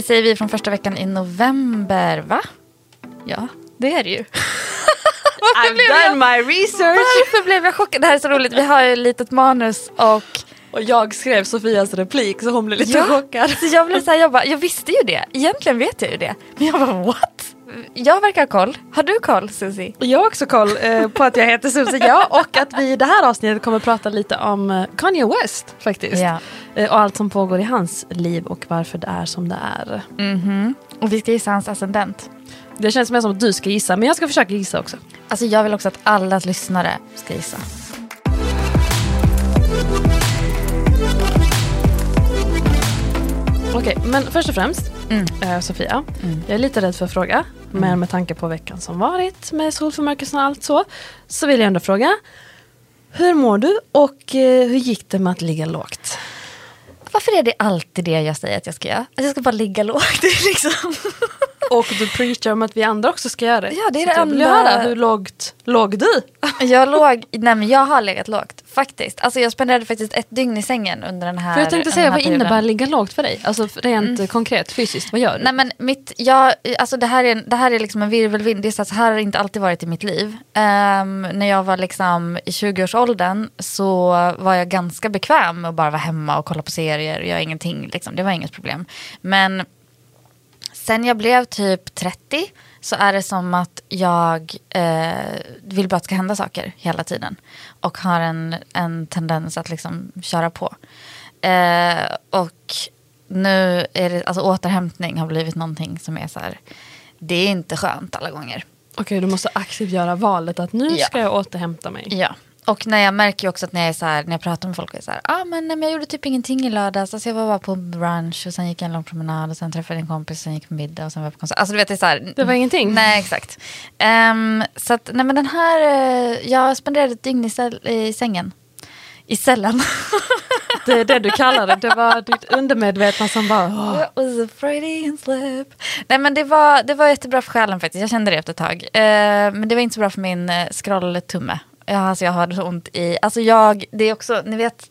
Hej säger vi från första veckan i november, va? Ja, det är det ju. Varför I've done jag- my research. Varför blev jag chockad? Det här är så roligt, vi har ju ett litet manus och Och jag skrev Sofias replik så hon blev lite Ja. chockad. Så jag blev så här, jag, bara, jag visste ju det, egentligen vet jag ju det. Men jag bara what? Jag verkar ha koll. Har du koll Susie? Jag har också koll eh, på att jag heter Susie, ja, och att vi i det här avsnittet kommer att prata lite om eh, Kanye West faktiskt. Ja. Eh, och allt som pågår i hans liv och varför det är som det är. Mhm. Och vi ska gissa hans ascendent. Det känns mer som att du ska gissa, men jag ska försöka gissa också. Alltså jag vill också att alla lyssnare ska gissa. Okej, men först och främst, Mm. eh, Sofia, jag är lite rädd för att fråga, men med tanke på veckan som varit med solförmörkelsen och allt så, så vill jag ändå fråga, hur mår du och eh, hur gick det med att ligga lågt? Varför är det alltid det jag säger att jag ska göra? Att jag ska bara ligga lågt. Liksom. Och du preachar om att vi andra också ska göra det. Ja, det är Så det jag vill enda- höra, hur lågt låg du? Jag låg, nej men jag har legat lågt faktiskt. Alltså jag spenderade faktiskt ett dygn i sängen under den här För jag tänkte säga, vad perioden. innebär ligga lågt för dig? Alltså rent eh, konkret, fysiskt, vad gör du? Nej men mitt, jag, alltså det här är, det här är liksom en virvelvind. Det är så, så här har det inte alltid varit i mitt liv. Ehm, när jag var liksom i 20-årsåldern så var jag ganska bekväm med att bara vara hemma och kolla på serier och göra ingenting. Liksom. Det var inget problem. Men sen jag blev typ 30 så är det som att jag eh, vill bara att det ska hända saker hela tiden. Och har en, en tendens att liksom köra på. Eh, och nu är det, alltså återhämtning har blivit någonting som är så här, det är inte skönt alla gånger. Okej, du måste aktivt göra valet att nu Ja. ska jag återhämta mig. Ja. Och när jag märker också att när jag är så här, när jag pratar med folk och är så här, ah, men, nej, men jag gjorde typ ingenting i lördags. Alltså jag var bara på brunch och sen gick jag en lång promenad och sen träffade jag en kompis och sen gick jag på middag och sen var jag på konsert. Alltså du vet det är så här. Det var ingenting? Nej exakt. Ehm, så att nej men den här, eh, jag spenderade ett dygn i, i sängen. I cellen. Det är det du kallar det, det var ditt undermedvetna som bara... åh. That was a Freudian slip. Nej men det var, det var jättebra för själen faktiskt. Jag kände det efter ett tag. Eh, men det var inte så bra för min eh, scrolltumme. Ja, alltså jag hade så ont i... Alltså jag, det är också, ni vet,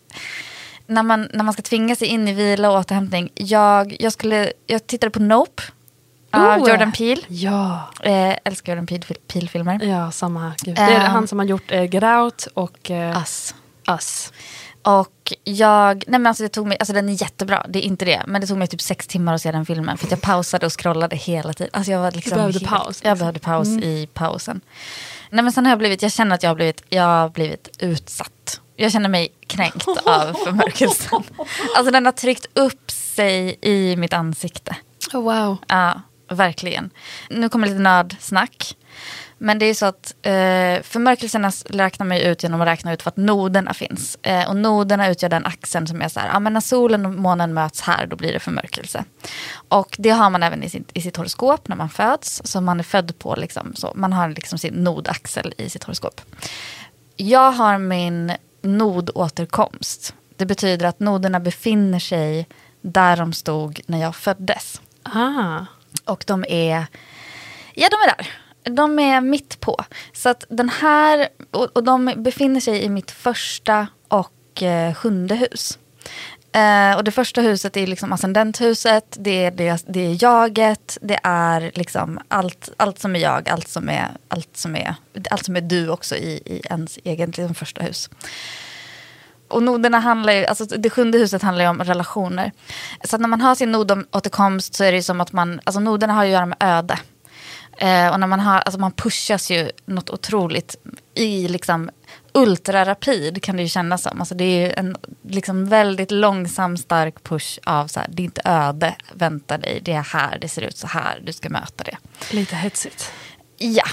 när man, när man ska tvinga sig in i vila och återhämtning. Jag, jag, skulle, jag tittade på Nope av Oh. Jordan Peele. Ja, Eh, älskar Jordan Peele- Peele-filmer. ja samma. Gud. Det är Ehm. han som har gjort eh, Get Out och eh, Ass. Us. Och jag, nej men alltså det tog mig, alltså den är jättebra, det är inte det. Men det tog mig typ sex timmar att se den filmen. För jag pausade och scrollade hela tiden. Alltså jag var liksom behövde helt, paus, liksom. Jag behövde paus i pausen. Nej men sen har jag blivit, jag känner att jag har blivit, jag har blivit utsatt. Jag känner mig kränkt av förmörkelsen. Alltså den har tryckt upp sig i mitt ansikte. Oh, wow. Ja, verkligen. Nu kommer lite nördsnack. Men det är så att eh, förmörkelserna räknar man ju ut genom att räkna ut vart noderna finns. Eh, och noderna utgör den axeln som är så här, ja men när solen och månen möts här då blir det förmörkelse. Och det har man även i sitt, i sitt horoskop när man föds. Så man är född på liksom, så man har liksom sin nodaxel i sitt horoskop. Jag har min nodåterkomst. Det betyder att noderna befinner sig där de stod när jag föddes. Ah. Och de är, ja de är där. De är mitt på. Så att den här, och, och de befinner sig i mitt första och eh, sjunde hus. Eh, och det första huset är liksom ascendenthuset, det är, det, det är jaget, det är liksom allt, allt som är jag, allt som är, allt som är, allt som är du också i, i ens eget liksom, första hus. Och noderna handlar ju, alltså det sjunde huset handlar ju om relationer. Så att när man har sin nodåterkomst så är det ju som att man, alltså noderna har ju att göra med öde. Eh, och när man har, alltså man pushas ju något otroligt i liksom ultrarapid kan det ju kännas som. Alltså det är ju en liksom väldigt långsam stark push av så här, ditt öde väntar dig, det är här, det ser ut så här, du ska möta det. Lite hetsigt. Ja.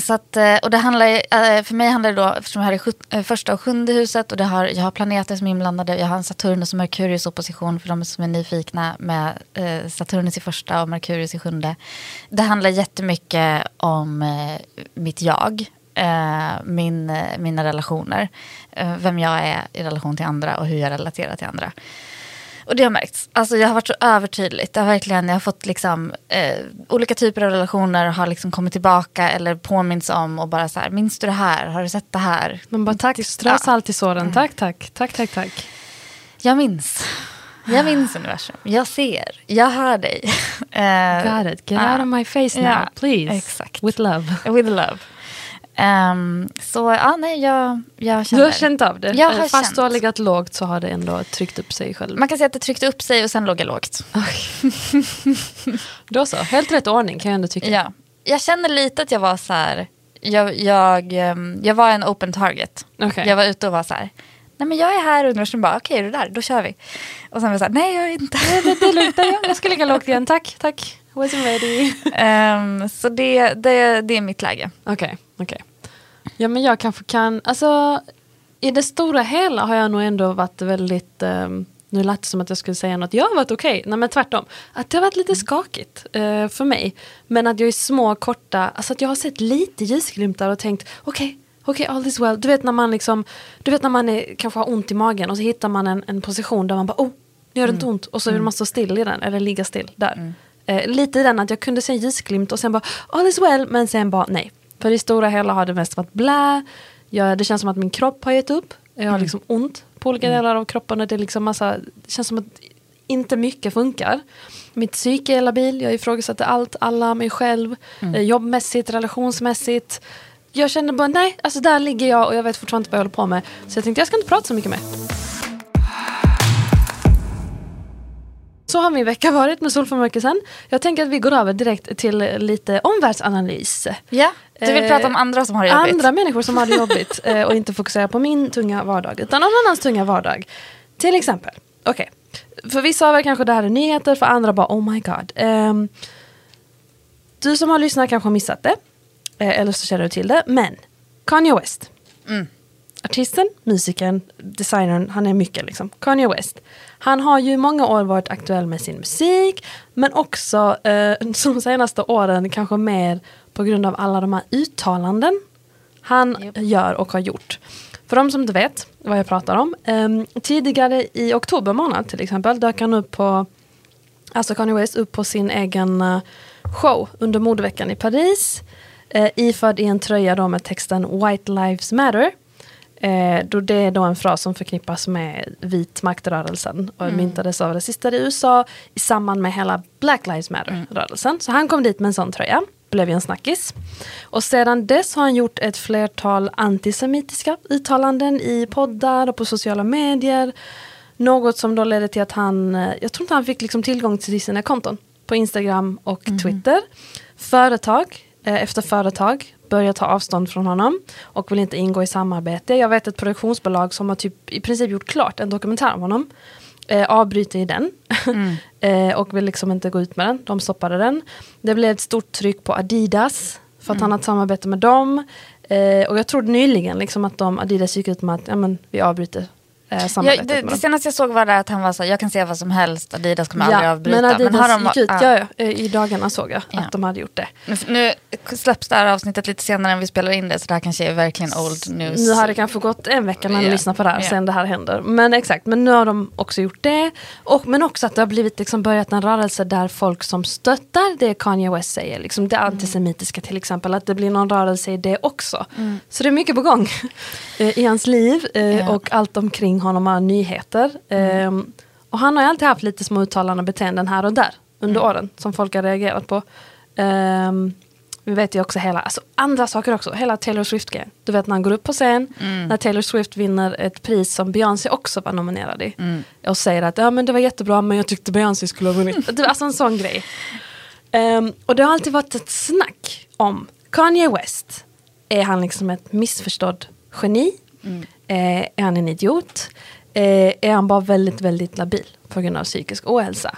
Så att, eh, och det handlar, eh, för mig handlar det då, eftersom jag har det sjut- eh, första och sjunde huset och det har, jag har planeter som är inblandade, jag har en Saturnus och Merkurius opposition för de som är nyfikna med Saturnus i första och Merkurius i sjunde. Det handlar jättemycket om mitt jag, min, mina relationer, vem jag är i relation till andra och hur jag relaterar till andra. Och det har märkts. Alltså jag har varit så övertydligt. Jag har verkligen jag har fått liksom, eh, olika typer av relationer har liksom kommit tillbaka eller påminns om och bara så här, minns du det här? Har du sett det här? Man bara tack, strö salt i såren. Tack, tack, tack, tack, tack. Jag minns. Jag minns universum. Jag ser. Jag hör dig. Eh, Got it. Get ja. out of my face now, Ja, please. exakt. With love. With love. Ehm, så ja, nej, jag, jag Du känner. har känt av det? Jag har Eh, Fast känt. du har legat lågt så har det ändå tryckt upp sig själv. Man kan säga att det tryckte upp sig och sen låg jag lågt. Då så, helt rätt ordning kan jag ändå tycka. Ja. Jag känner lite att jag var så här, jag, jag, ehm, jag var en open target. Okej. Jag var ute och var så här, nej men jag är här och universum bara, okej är du där, då kör vi. Och sen var jag så här, nej jag är inte. Det, det är lugnt, jag, jag ska ligga lågt igen. Tack, tack. Wasn't ready. Ehm, så det, det, det är mitt läge. Okej, okej. Ja men jag kanske kan, alltså i det stora hela har jag nog ändå varit väldigt, ehm, nu lät det som att jag skulle säga något, jag har varit okej, nej men tvärtom. Att det har varit lite skakigt eh, för mig. Men att jag i små korta, alltså att jag har sett lite ljusglimtar och tänkt okej, okej all is well. Du vet när man liksom, du vet när man är, kanske har ont i magen och så hittar man en, en position där man bara oh, nu gör det inte ont och så vill man stå still i den eller ligga still där. Eh, lite i den att jag kunde se en ljusglimt och sen bara all is well men sen bara nej. För i stora hela har det mest varit blä. Jag, det känns som att min kropp har gett upp. Jag har liksom ont på olika delar av kroppen och det är liksom massa, det känns som att inte mycket funkar. Mitt psyke är labil, jag ifrågasätter allt, alla, mig själv, eh, jobbmässigt, relationsmässigt. Jag kände bara nej, alltså där ligger jag och jag vet fortfarande inte vad jag håller på med. Så jag tänkte jag ska inte prata så mycket mer. Så har min vecka varit med solförmörkelsen. Jag tänker att vi går över direkt till lite omvärldsanalys. Ja, du vill Eh, prata om andra som har det jobbigt. Andra människor som har det jobbigt eh, och inte fokusera på min tunga vardag utan någon annans tunga vardag. Till exempel, okej. För vissa av er kanske det här är nyheter, för andra bara oh my god. Ehm, du som har lyssnat kanske har missat det. Eh, eller så känner du till det. Men Kanye West. Artisten, musikern, designern, han är mycket liksom. Kanye West. Han har ju många år varit aktuell med sin musik. Men också eh, de senaste åren kanske mer på grund av alla de här uttalanden han gör och har gjort. För de som inte vet vad jag pratar om. ehm, tidigare i oktober månad till exempel dök han upp på Alltså Kanye West upp på sin egen eh, show under modeveckan i Paris. Uh, iförd i en tröja då med texten White Lives Matter. Eh, då det är då en fras som förknippas med vit maktrörelsen och myntades av rasister i USA i samband med hela Black Lives Matter-rörelsen. Så han kom dit med en sån tröja, blev ju en snackis. Och sedan dess har han gjort ett flertal antisemitiska uttalanden i poddar och på sociala medier. Något som då ledde till att han, eh, jag tror inte han fick liksom tillgång till sina konton på Instagram och Twitter. Företag eh, efter företag börjar ta avstånd från honom och vill inte ingå i samarbete. Jag vet ett produktionsbolag som har typ i princip gjort klart en dokumentär om honom. Eh, avbryter i den eh, och vill liksom inte gå ut med den. De stoppade den. Det blev ett stort tryck på Adidas för att han har ett samarbete med dem. Eh, och jag tror nyligen liksom att de, Adidas gick ut med att ja, men, vi avbryter eh, Ja, det, det senaste jag såg var där att han var så här, jag kan säga vad som helst, Adidas kommer aldrig avbryta. men Adidas har de, gick ut, ja. ja, ja, i dagarna såg jag Ja. att de hade gjort det. Nu, nu släpps det här avsnittet lite senare än vi spelar in det, så det här kanske är verkligen old news. Nu har det kanske gått en vecka när ni Ja. lyssnar på det här Ja. sen det här händer. Men exakt, men nu har de också gjort det. Och, men också att det har blivit liksom börjat en rörelse där folk som stöttar det Kanye West säger, liksom det Mm. antisemitiska till exempel, att det blir någon rörelse i det också. Mm. Så det är mycket på gång eh, i hans liv eh, Ja. och allt omkring honom är nyheter. Mm. Ehm, Och han har ju alltid haft lite små uttalanden beteenden här och där under Mm. åren som folk har reagerat på. Ehm, vi vet ju också hela, alltså andra saker också, hela Taylor Swift-grejen. Du vet när han går upp på scen, Mm. när Taylor Swift vinner ett pris som Beyoncé också var nominerad i. Mm. Och säger att ja, men det var jättebra men jag tyckte Beyoncé skulle ha vunnit. Alltså en sån grej. Ehm, och det har alltid varit ett snack om Kanye West. Är han liksom ett missförstådd geni? Eh, är han en idiot? Eh, är han bara väldigt, väldigt labil på grund av psykisk ohälsa?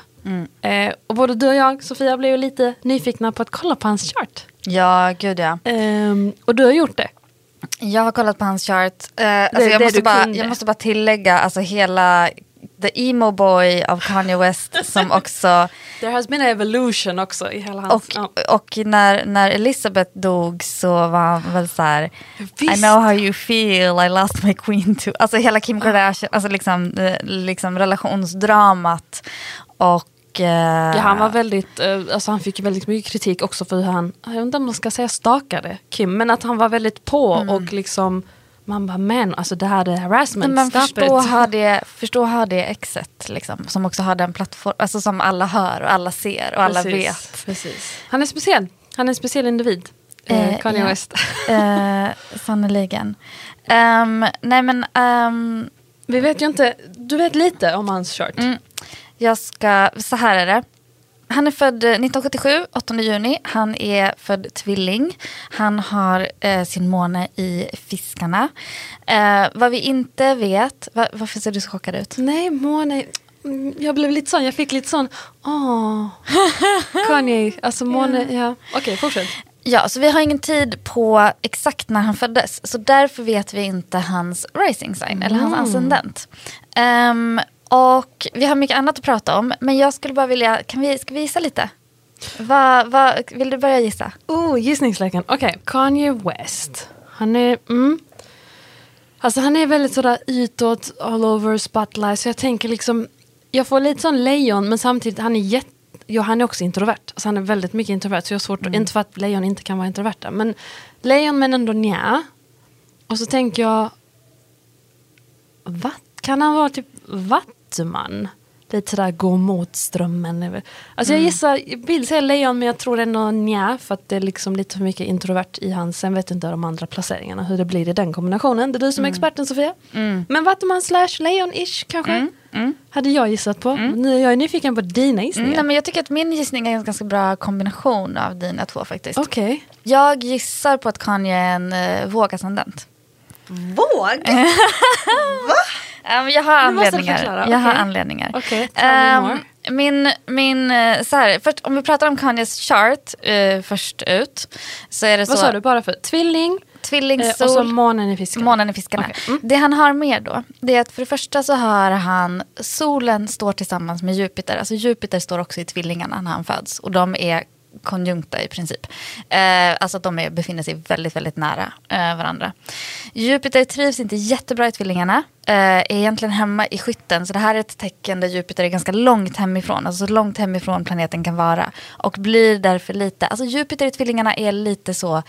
Eh, och både du och jag, Sofia, blev ju lite nyfikna på att kolla på hans chart. Ja, gud ja. Ehm, och du har gjort det. Jag har kollat på hans chart. Eh, alltså Det- jag, det måste bara, kunde. jag måste bara tillägga, alltså hela The Emo Boy av Kanye West som också, There has been an evolution också i hela hans... och, och när, när Elizabeth dog så var han väl så här, I Visst. know how you feel, I lost my queen too. Alltså hela Kim Kardashian, alltså liksom, eh, liksom relationsdramat. Och... eh, Ja, han var väldigt, eh, alltså han fick väldigt mycket kritik också för hur han, jag inte om man ska säga stakade Kim, men att han var väldigt på och liksom, man bara men alltså det här är harassment, Men stop förstå it. har det, förstå har det exet liksom, som också har den plattform, alltså som alla hör och alla ser och alla Precis, vet. Precis. Han är speciell, han är en speciell individ. Eh, Eh, Kanye ja. West. Eh, Sannerligen. Ehm, nej men, ehm, Vi vet ju inte, du vet lite om hans chart. mm, jag ska, så här är det. Han är född eh, 1977, 8 juni. Han är född tvilling. Han har eh, sin måne i Fiskarna. Eh, vad vi inte vet, va, varför ser du så chockad ut? Nej, Måne, mm, jag blev lite sån, jag fick lite sån, åh, Kanye, alltså Måne, ja. Okej, fortsätt. Ja, så vi har ingen tid på exakt när han föddes. Så därför vet vi inte hans rising sign eller hans ascendent. Ehm, och vi har mycket annat att prata om. Men jag skulle bara vilja, kan vi, ska vi gissa lite? Va, va, vill du börja gissa? Oh, gissningsleken. Okej, Kanye West. Han är, mm. Alltså han är väldigt sådär utåt, all over spotlight. Så jag tänker liksom, jag får lite sån lejon men samtidigt, han är jätte, ja han är också introvert. Alltså han är väldigt mycket introvert så jag har svårt, att- inte för att lejon inte kan vara introverta. Men lejon men ändå nja. Och så tänker jag, vad, kan han vara typ vattuman? Lite sådär gå mot strömmen. Alltså jag gissar, jag vill säga lejon men jag tror ändå nja för att det är liksom lite för mycket introvert i hans. Sen vet jag inte de andra placeringarna hur det blir i den kombinationen. Det är du som är experten Sofia. Men vattuman slash lejon-ish kanske. Hade jag gissat på. Nu är jag nyfiken på dina gissningar. Mm, nej, men jag tycker att min gissning är en ganska bra kombination av dina två faktiskt. Okej. Jag gissar på att Kanye är en uh, vågascendent. Våg? Ja, men jag har anledningar. Jag har okej. anledningar. Me Ehm, min, min, eh, så här, först, om vi pratar om Kanyes chart eh, först ut. Så är det Vad så. sa du bara för? Tvilling Tvilling, eh, sol, och så månen i fisken. månen i fiskarna. Okej, mm. Det han har mer då, det är att för det första så har han solen står tillsammans med Jupiter. Alltså Jupiter står också i tvillingarna när han föds. Och de är konjunkta i princip. Eh, alltså att de är, befinner sig väldigt, väldigt nära eh, varandra. Jupiter trivs inte jättebra i tvillingarna. Eh, är egentligen hemma i skytten. Så det här är ett tecken där Jupiter är ganska långt hemifrån. Alltså så långt hemifrån planeten kan vara. Och blir därför lite, alltså Jupiter i tvillingarna är lite så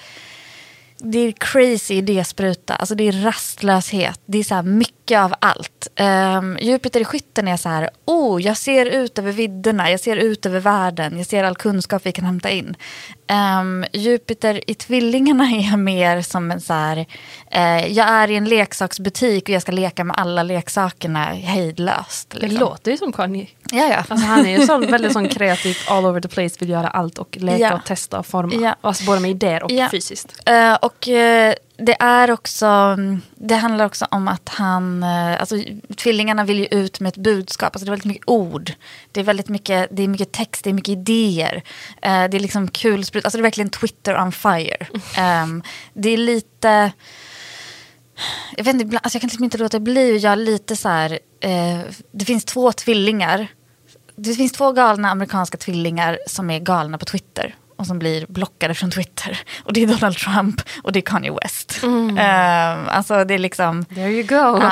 det är crazy idéspruta, alltså det är rastlöshet, det är så här mycket av allt. Um, Jupiter i skytten är så här, oh, jag ser ut över vidderna, jag ser ut över världen, jag ser all kunskap vi kan hämta in. Ehm, Jupiter i tvillingarna är mer som en så här, eh, jag är i en leksaksbutik och jag ska leka med alla leksakerna hejdlöst. Det Liksom. låter ju som Kanye. Ja, ja. Alltså han är ju sån, väldigt sån kreativ, all over the place, vill göra allt och leka Ja. och testa och forma. Ja. Alltså både med idéer och Ja. fysiskt. Eh, och eh, det är också, mm, det handlar också om att han, eh, alltså tvillingarna vill ju ut med ett budskap, alltså det är väldigt mycket ord. Det är väldigt mycket, det är mycket text, det är mycket idéer. Eh, det är liksom kul, alltså det är verkligen Twitter on fire. Um, det är lite, jag vet inte, alltså jag kan liksom inte låta bli att göra lite så här, eh, det finns två tvillingar. Det finns två galna amerikanska tvillingar som är galna på Twitter och som blir blockade från Twitter. Och det är Donald Trump och det är Kanye West. Eh, alltså det är liksom... There you go. ja.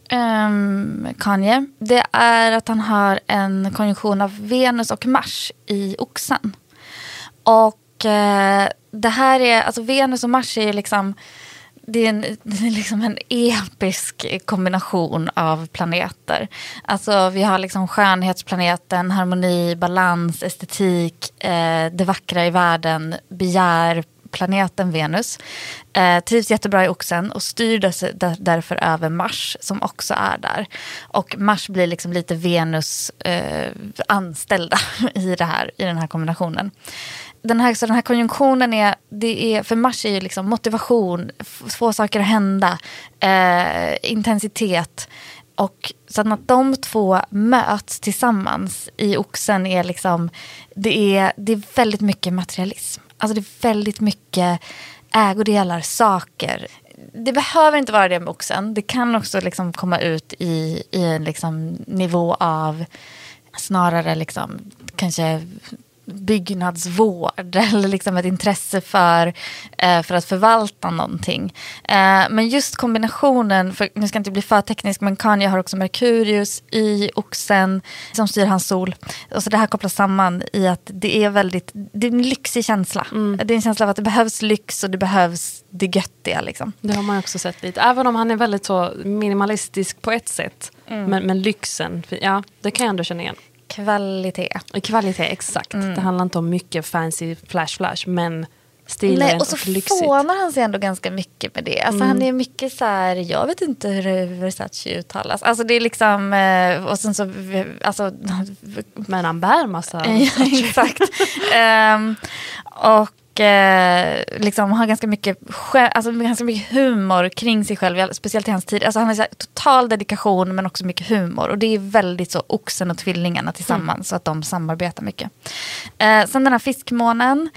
Um, Kanye, det är att han har en konjunktion av Venus och Mars i oxen. Och uh, det här är, alltså Venus och Mars är ju liksom det är, en, det är liksom en episk kombination av planeter. Alltså vi har liksom skönhetsplaneten, harmoni, balans, estetik, eh, det vackra i världen, begär, planeten Venus. Eh, trivs jättebra i oxen och styr dess, där, därför över Mars som också är där. Och Mars blir liksom lite Venus eh, anställda i, det här, i den här kombinationen den här, så den här konjunktionen är, det är, för Mars är ju liksom motivation, få saker att hända, eh, intensitet. Och så att de två möts tillsammans i oxen är liksom, det är, det är väldigt mycket materialism. Alltså det är väldigt mycket ägodelar, saker. Det behöver inte vara det med oxen. Det kan också liksom komma ut i, i en liksom nivå av snarare liksom, kanske byggnadsvård eller liksom ett intresse för, eh, för att förvalta någonting. Eh, men just kombinationen, för nu ska jag inte bli för teknisk, men Kanye har också Merkurius i oxen som styr hans sol. Och så det här kopplas samman i att det är väldigt, det är en lyxig känsla. Mm. Det är en känsla av att det behövs lyx och det behövs det göttiga. Liksom. Det har man också sett lite, även om han är väldigt så minimalistisk på ett sätt. Mm. Men, men lyxen, ja det kan jag ändå känna igen. Kvalitet. Kvalitet, exakt. Mm. Det handlar inte om mycket fancy flash flash men stilen och, så lyxigt. fånar han sig ändå ganska mycket med det. Alltså mm. Han är mycket så här, jag vet inte hur Versace uttalas. Alltså det är liksom, eh, och sen så, alltså. Men han bär massa. ja, exakt. um, och eh, liksom har ganska mycket, alltså, ganska mycket humor kring sig själv, speciellt i hans tid. Alltså, han har total dedikation men också mycket humor. Och det är väldigt så oxen och tvillingarna tillsammans, mm. så att de samarbetar mycket. Eh, sen den här fiskmånen,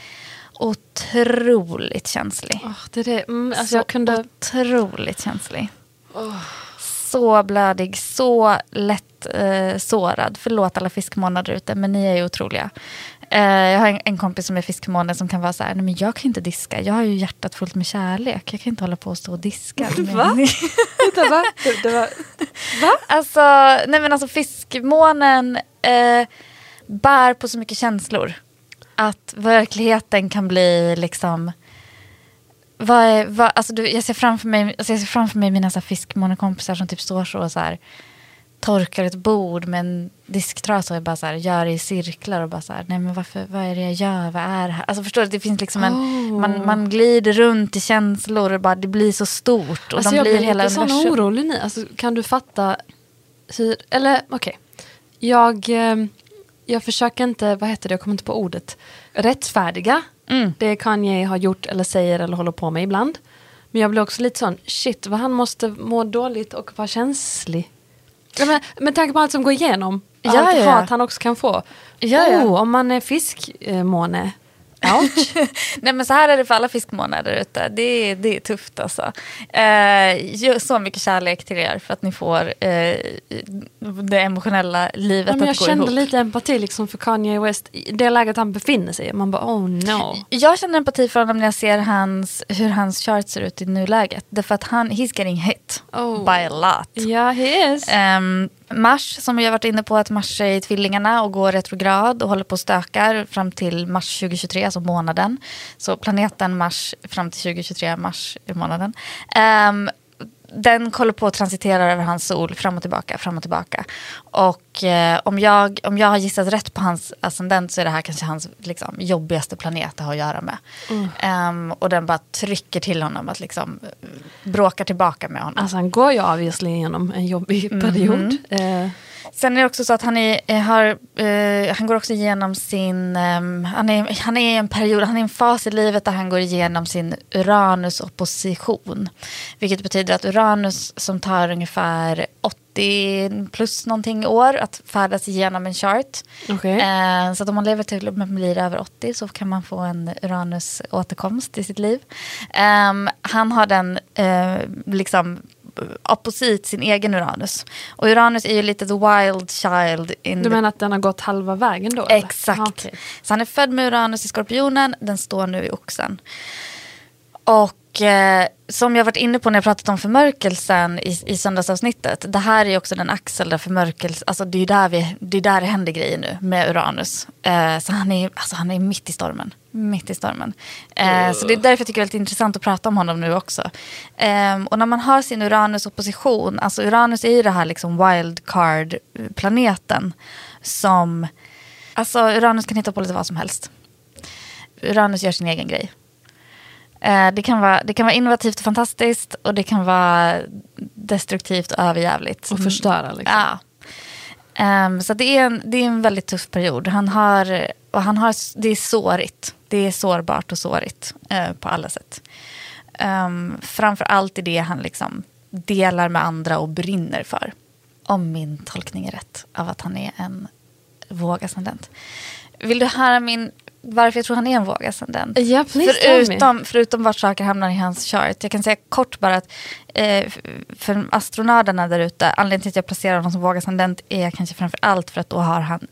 otroligt känslig. Oh, det är det. Mm, alltså jag kunde... Otroligt känslig. Oh. Så blödig, så lätt eh, sårad. Förlåt alla fiskmånar ute, men ni är ju otroliga. Uh, jag har en, en, kompis som är fiskmåne som kan vara så här, nej men jag kan inte diska, jag har ju hjärtat fullt med kärlek, jag kan inte hålla på och stå och diska. Va? Vänta, va? Det, det var, va? Alltså, nej men alltså fiskmånen uh, bär på så mycket känslor. Att verkligheten kan bli liksom, vad är, vad, alltså du, jag, ser framför mig, alltså jag ser framför mig mina fiskmånekompisar som typ står så och så här, torkar ett bord med en disktrasa och bara så här, gör det i cirklar och bara så här, nej men varför, vad är det jag gör, vad är det här? Alltså förstår du, det finns liksom en, oh. man, man glider runt i känslor och bara det blir så stort. Och alltså de jag blir hela lite sån orolig nu, alltså, kan du fatta hur, eller okej, okay. jag, eh, jag försöker inte, vad heter det, jag kommer inte på ordet, rättfärdiga mm. det Kanye har gjort eller säger eller håller på med ibland. Men jag blir också lite sån, shit vad han måste må dåligt och vara känslig Ja, men, med tanke på allt som går igenom, ja, allt ja. hat han också kan få. Ja, ja. Oh, om man är fiskmåne, Nej men så här är det för alla fiskmånar där ute. Det är, det är tufft alltså. Eh, så mycket kärlek till er för att ni får eh, det emotionella livet ja, men att gå ihop. Jag kände lite empati liksom för Kanye West i det läget han befinner sig i. Man bara oh no. Jag känner empati för honom när jag ser hans, hur hans chart ser ut i nuläget. Därför att han, he's getting hit oh. by a lot. Ja, yeah, he is. Um, Mars, som vi har varit inne på, att Mars är i tvillingarna och går retrograd och håller på och stökar fram till mars 2023, alltså månaden. Så planeten Mars fram till 2023, mars är månaden. Um, den håller på att transitera över hans sol fram och tillbaka, fram och tillbaka. Och eh, om, jag, om jag har gissat rätt på hans ascendent så är det här kanske hans liksom, jobbigaste planet att ha att göra med. Mm. Um, och den bara trycker till honom att liksom bråka tillbaka med honom. Alltså han går ju obviously igenom en jobbig mm -hmm. period. Sen är det också så att han, är, eh, har, eh, han går också igenom sin... Eh, han, är, han är i en period, han är i en fas i livet där han går igenom sin Uranus opposition. Vilket betyder att Uranus som tar ungefär 80 plus någonting år att färdas igenom en chart. Okay. Eh, så att om man lever till och med blir över 80 så kan man få en Uranus återkomst i sitt liv. Um, han har den eh, liksom opposit sin egen Uranus. Och Uranus är ju lite the wild child. In du menar att den har gått halva vägen då? Exakt. Ah, okay. Så han är född med Uranus i Skorpionen, den står nu i Oxen. Och och eh, som jag varit inne på när jag pratat om förmörkelsen i, i söndagsavsnittet. Det här är också den axel där förmörkelsen, alltså det är där, vi, det är där det händer grejer nu med Uranus. Eh, så han är, alltså han är mitt i stormen. Mitt i stormen. Eh, så det är därför jag tycker det är väldigt intressant att prata om honom nu också. Eh, och när man har sin Uranus opposition, alltså Uranus är ju det här liksom wildcard-planeten som, alltså Uranus kan hitta på lite vad som helst. Uranus gör sin egen grej. Eh, det, kan vara, det kan vara innovativt och fantastiskt och det kan vara destruktivt och överjävligt. Och förstöra liksom. Ja. Um, så det är, en, det är en väldigt tuff period. Han har, och han har, det är sårigt. Det är sårbart och sårigt uh, på alla sätt. Um, framför allt i det han liksom delar med andra och brinner för. Om min tolkning är rätt av att han är en vågascendent. Vill du höra min varför jag tror han är en please tell me. förutom, förutom vart saker hamnar i hans chart. Jag kan säga kort bara att eh, för astronörderna där ute, anledningen till att jag placerar honom som vågascendent är kanske framför allt för att då har han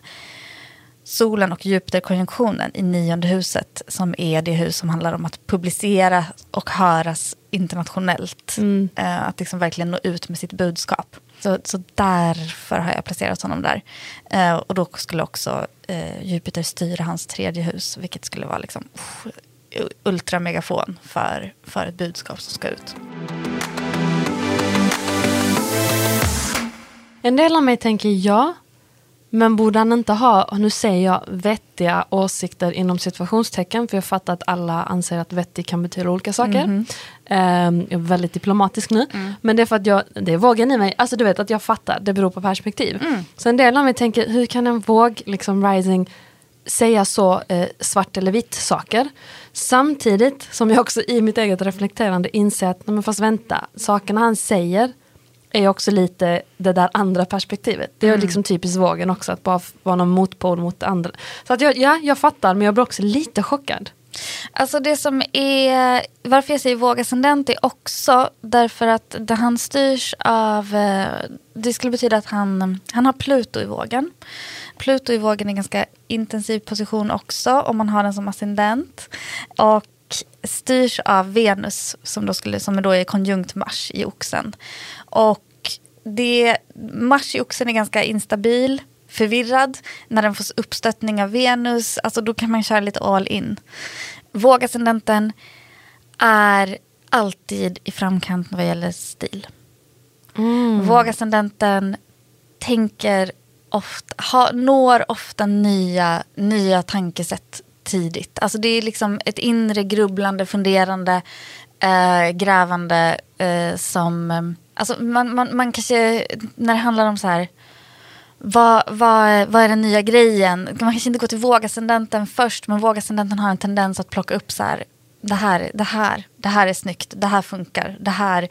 solen och Jupiter-konjunktionen i nionde huset som är det hus som handlar om att publicera och höras internationellt. Mm. Eh, att liksom verkligen nå ut med sitt budskap. Så, så därför har jag placerat honom där. Eh, och då skulle också eh, Jupiter styra hans tredje hus, vilket skulle vara liksom uh, ultramegafon för, för ett budskap som ska ut. En del av mig tänker ja, men borde han inte ha, och nu säger jag vettiga åsikter inom situationstecken, för jag fattar att alla anser att vettig kan betyda olika saker. Mhm. Ehm, jag är väldigt diplomatisk nu, Mm. men det är för att jag, det är vågen i mig, alltså du vet att jag fattar, det beror på perspektiv. Mm. Så en del av mig tänker, hur kan en våg, liksom rising, säga så eh, svart eller vitt saker. Samtidigt som jag också i mitt eget reflekterande inser att, men fast vänta, sakerna han säger är också lite det där andra perspektivet. Det är liksom typiskt vågen också, att bara vara någon motpol mot andra. Så att jag, ja, jag fattar, men jag blir också lite chockad. Alltså det som är, varför jag säger vågascendent är också därför att det han styrs av, eh, det skulle betyda att han, han har Pluto i vågen. Pluto i vågen är en ganska intensiv position också om man har den som ascendent. Och styrs av Venus som då, skulle, som då är konjunkt Mars i oxen. Och det, Mars i oxen är ganska instabil, förvirrad. När den får uppstöttning av Venus, alltså då kan man köra lite all in. Vågascendenten är alltid i framkant vad gäller stil. Vågascendenten tänker ofta, ha, når ofta nya, nya tankesätt tidigt. Alltså det är liksom ett inre grubblande, funderande, eh, grävande eh, som... Eh, alltså man, man, man kanske, när det handlar om så här vad, vad, är- vad är den nya grejen? Man kanske inte går till vågascendenten först, men vågascendenten har en tendens att plocka upp så här, det här, det här, det här är snyggt, det här funkar, det här,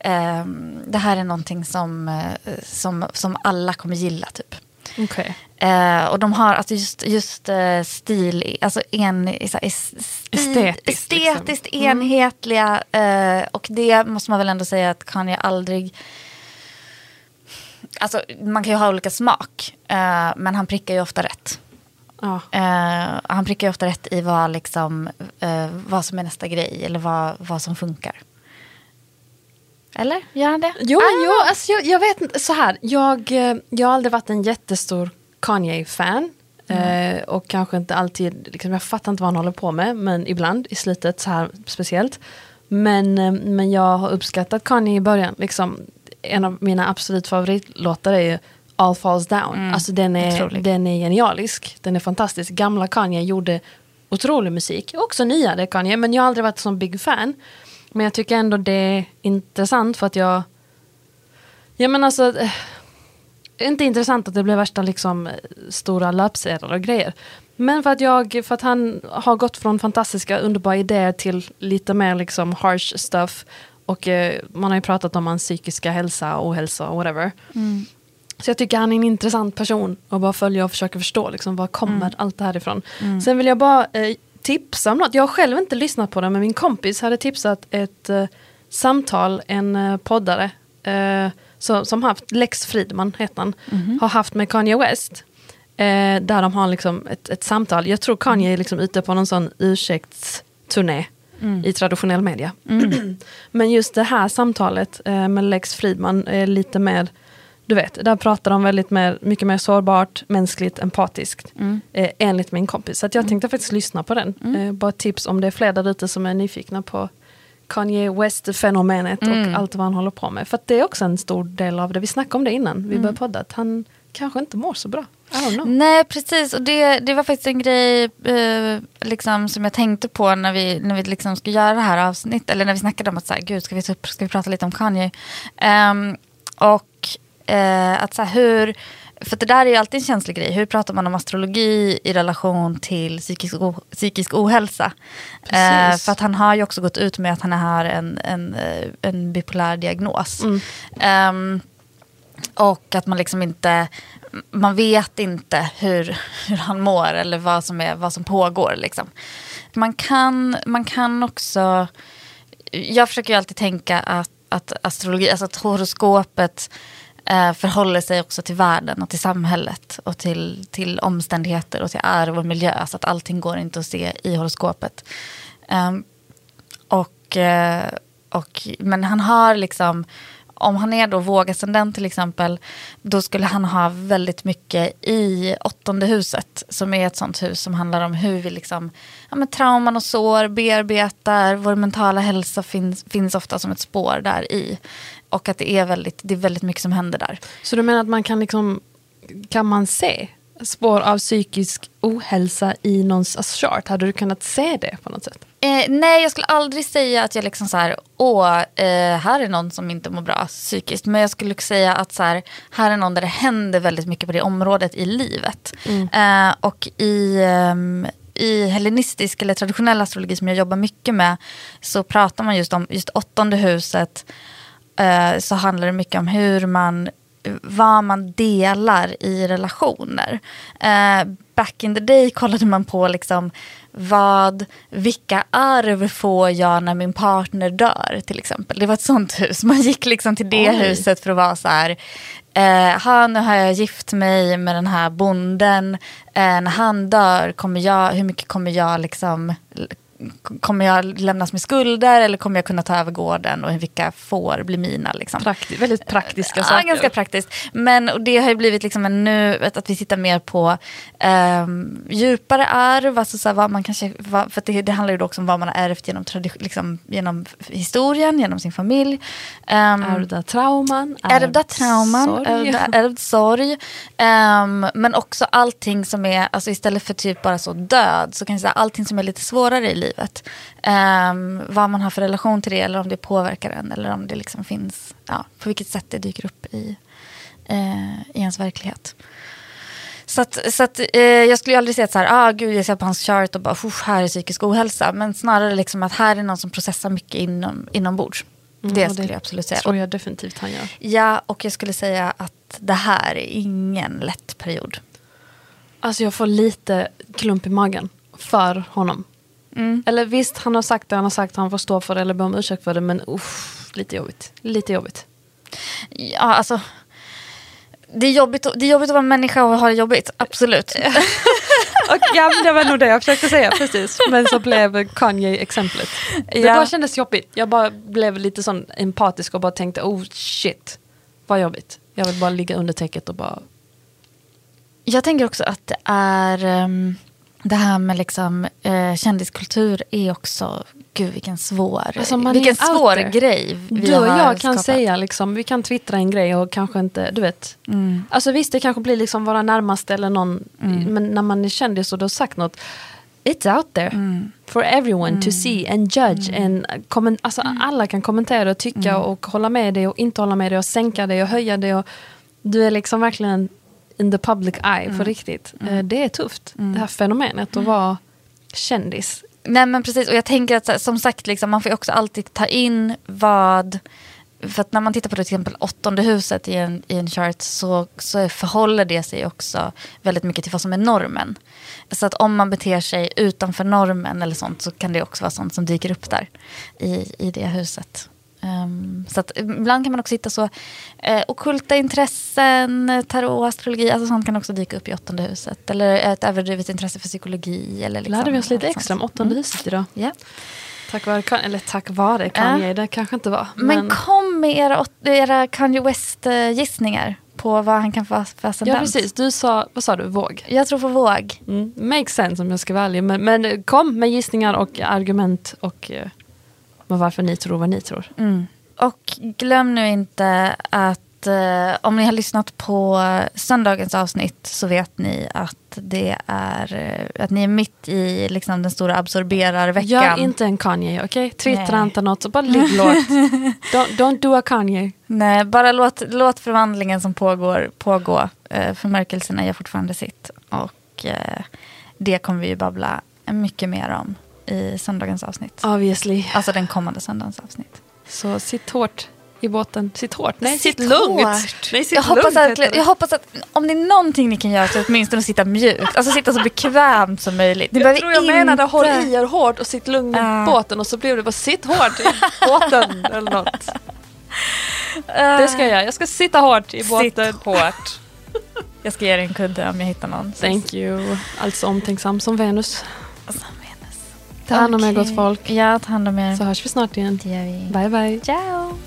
ehm, det här är någonting som, eh, som, som alla kommer gilla typ. Okay. Eh, och de har alltså just, just eh, stil, alltså en, så här, es- stil, Estetiskt, liksom. estetiskt enhetliga. Eh, och det måste man väl ändå säga att Kanye aldrig... Alltså man kan ju ha olika smak, eh, men han prickar ju ofta rätt. Ja. Eh, han prickar ju ofta rätt i vad, liksom, eh, vad som är nästa grej eller vad, vad som funkar. Eller? Gör han det? Jo, Ah, jag, alltså, jag, jag vet inte, så här, jag, eh, jag har aldrig varit en jättestor Kanye-fan. Eh, och kanske inte alltid, liksom, jag fattar inte vad han håller på med, men ibland i slutet så här speciellt. Men, eh, men jag har uppskattat Kanye i början. Liksom, en av mina absolut favoritlåtar är ju All Falls Down. Alltså den är, Otrolig. den är genialisk, den är fantastisk. Gamla Kanye gjorde otrolig musik, också nyare Kanye, men jag har aldrig varit sån big fan. Men jag tycker ändå det är intressant för att jag Ja men alltså eh, Inte intressant att det blev värsta liksom stora löpsedlar och grejer. Men för att jag, för att han har gått från fantastiska underbara idéer till lite mer liksom harsh stuff. Och eh, man har ju pratat om hans psykiska hälsa och ohälsa och whatever. Så jag tycker han är en intressant person och bara följa och försöka förstå liksom, var kommer allt det här ifrån. Sen vill jag bara eh, tipsa om något. Jag har själv inte lyssnat på det men min kompis hade tipsat ett eh, samtal, en eh, poddare eh, så, som haft, Lex Fridman heter han, har haft med Kanye West. Eh, där de har liksom ett, ett samtal. Jag tror Kanye är liksom ute på någon sån ursäktsturné. I traditionell media. Men just det här samtalet eh, med Lex Fridman är lite mer, du vet, där pratar de väldigt mer, mycket mer sårbart, mänskligt, empatiskt. Eh, enligt min kompis. Så jag tänkte faktiskt lyssna på den. Eh, bara tips om det är fler där ute som är nyfikna på Kanye West-fenomenet och allt vad han håller på med. För att det är också en stor del av det. Vi snackade om det innan vi började podda. Att han kanske inte mår så bra. Nej, precis. Och det, det var faktiskt en grej eh, liksom, som jag tänkte på när vi, när vi liksom skulle göra det här avsnittet. Eller när vi snackade om att så här, gud, ska vi, upp, ska vi prata lite om Kanye? Ehm, och eh, att så här, hur... För det där är ju alltid en känslig grej. Hur pratar man om astrologi i relation till psykisk, o, psykisk ohälsa? Eh, för att han har ju också gått ut med att han har en, en, eh, en bipolär diagnos. Mm. Ehm, och att man liksom inte, man vet inte hur, hur han mår eller vad som, är, vad som pågår. Liksom. Man, kan, man kan också, jag försöker ju alltid tänka att, att astrologi, alltså att horoskopet eh, förhåller sig också till världen och till samhället och till, till omständigheter och till arv och miljö. Så att allting går inte att se i horoskopet. Eh, och, eh, och, men han har liksom, om han är då vågascendent till exempel, då skulle han ha väldigt mycket i åttonde huset, som är ett sånt hus som handlar om hur vi liksom, ja med trauman och sår bearbetar, vår mentala hälsa finns, finns ofta som ett spår där i. Och att det är väldigt, det är väldigt mycket som händer där. Så du menar att man kan liksom, kan man se spår av psykisk ohälsa i någons chart? Hade du kunnat se det på något sätt? Eh, nej, jag skulle aldrig säga att jag liksom så här, åh, eh, här är någon som inte mår bra psykiskt. Men jag skulle säga att så här, här är någon där det händer väldigt mycket på det området i livet. Eh, och i, ehm, i hellenistisk eller traditionell astrologi som jag jobbar mycket med så pratar man just om just åttonde huset. Eh, så handlar det mycket om hur man vad man delar i relationer. Eh, back in the day kollade man på liksom vad, vilka arv får jag när min partner dör till exempel. Det var ett sånt hus. Man gick liksom till det Oj. huset för att vara så här, eh, nu har jag gift mig med den här bonden. Eh, när han dör, kommer jag, hur mycket kommer jag liksom Kommer jag lämnas med skulder eller kommer jag kunna ta över gården och vilka får bli mina? Liksom. Prakti- väldigt praktiska Ja, saker. ganska praktiskt. Men det har ju blivit liksom en nu, att vi tittar mer på ehm, djupare arv, alltså så vad man kanske, vad, för det, det handlar ju då också om vad man har ärvt genom, liksom, genom historien, genom sin familj. Um, Ärvda trauman. Ärvda trauman, sorg. ärvda, ärvd sorg. Ehm, men också allting som är, alltså istället för typ bara så död, så kan jag säga allting som är lite svårare i livet. Ehm, vad man har för relation till det, eller om det påverkar en, eller om det liksom finns, ja, på vilket sätt det dyker upp i, eh, i ens verklighet. Så att, så att, eh, jag skulle aldrig säga att så här, ah, gud, jag ser på hans chart och bara, "Uff, här är psykisk ohälsa. Men snarare liksom att här är någon som processar mycket inom, inombords. Mm, det skulle jag absolut säga. tror jag definitivt han gör. Ja, och jag skulle säga att det här är ingen lätt period. Alltså jag får lite klump i magen för honom. Mm. Eller visst, han har sagt det, han har sagt att han får stå för det eller be om ursäkt för det, men uff, lite jobbigt. Lite jobbigt. Ja, alltså. Det är, jobbigt, det är jobbigt att vara människa och ha det jobbigt, absolut. Och ja, det var nog det jag försökte säga, precis. Men så blev Kanye exemplet. Det Ja. bara kändes jobbigt. Jag bara blev lite sån empatisk och bara tänkte, oh shit, vad jobbigt. Jag vill bara ligga under täcket och bara... Jag tänker också att det är ehm, det här med liksom, eh, kändiskultur är också, gud vilken svår, Alltså, vilken svår there. grej vi Du och jag kan skapat. säga liksom, vi kan twittra en grej och kanske inte, du vet. Mm. Alltså visst, det kanske blir liksom våra närmaste eller någon, men när man är kändis och du har sagt något, it's out there Mm. for everyone to see and judge. And kommen, alltså, Mm. Alla kan kommentera och tycka och hålla med dig och inte hålla med dig och sänka dig och höja dig. Och, du är liksom verkligen in the public eye Mm. på riktigt. Eh, Det är tufft, det här fenomenet att vara kändis. Nej men precis, och jag tänker att som sagt, liksom, man får också alltid ta in vad... För att när man tittar på till exempel åttonde huset i en, i en chart så, så förhåller det sig också väldigt mycket till vad som är normen. Så att om man beter sig utanför normen eller sånt så kan det också vara sånt som dyker upp där i, i det huset. Ehm, så att ibland kan man också hitta så uh, okulta intressen, tarot, astrologi, alltså sånt kan också dyka upp i åttonde huset. Eller ett överdrivet intresse för psykologi. Eller liksom, Lärde vi oss lite extra om sånt. åttonde Mm. huset idag. Ja. Tack vare, eller tack vare Kanye, det kanske inte var. Men, kom med era, era Kanye West-gissningar på vad han kan få för Ja ascendent. precis, du sa, vad sa du, våg? Jag tror på våg. Mm. Makes sense om jag ska vara ärlig. Men, men kom med gissningar och argument och eh, med varför ni tror vad ni tror. Och glöm nu inte att eh, om ni har lyssnat på söndagens avsnitt så vet ni att det är eh, att ni är mitt i liksom, den stora absorberarveckan. Jag är inte en Kanye, okej? Twittra Nej. inte något, så bara ligg lågt. don't, don't do a Kanye. Nej, bara låt, låt förvandlingen som pågår pågå. Eh, förmörkelserna gör fortfarande sitt. Och eh, det kommer vi ju babbla mycket mer om i söndagens avsnitt. Obviously. Alltså den kommande söndagens avsnitt. Så sitt hårt i båten. Sitt hårt. Nej, sitt, Sitt lugnt. hårt. Nej, sitt Jag hoppas, lugnt att, jag hoppas att om det är någonting ni kan göra så åtminstone att sitta mjukt. Alltså sitta så bekvämt som möjligt. Ni Jag tror jag inte... menade håll i er hårt och sitt lugn i Ah. båten och så blev det bara sitt hårt i båten eller något. Ah. Det ska jag göra. Jag ska sitta hårt i båten. Sitt hårt. Jag ska ge dig en kudde om jag hittar någon. Thank you. Alltså omtänksam som Venus. Alltså, Venus. Ta hand om er gott folk. Ja, ta hand om er. Så hörs vi snart igen. Det gör vi. Bye bye. Ciao!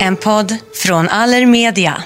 En podd från Allermedia.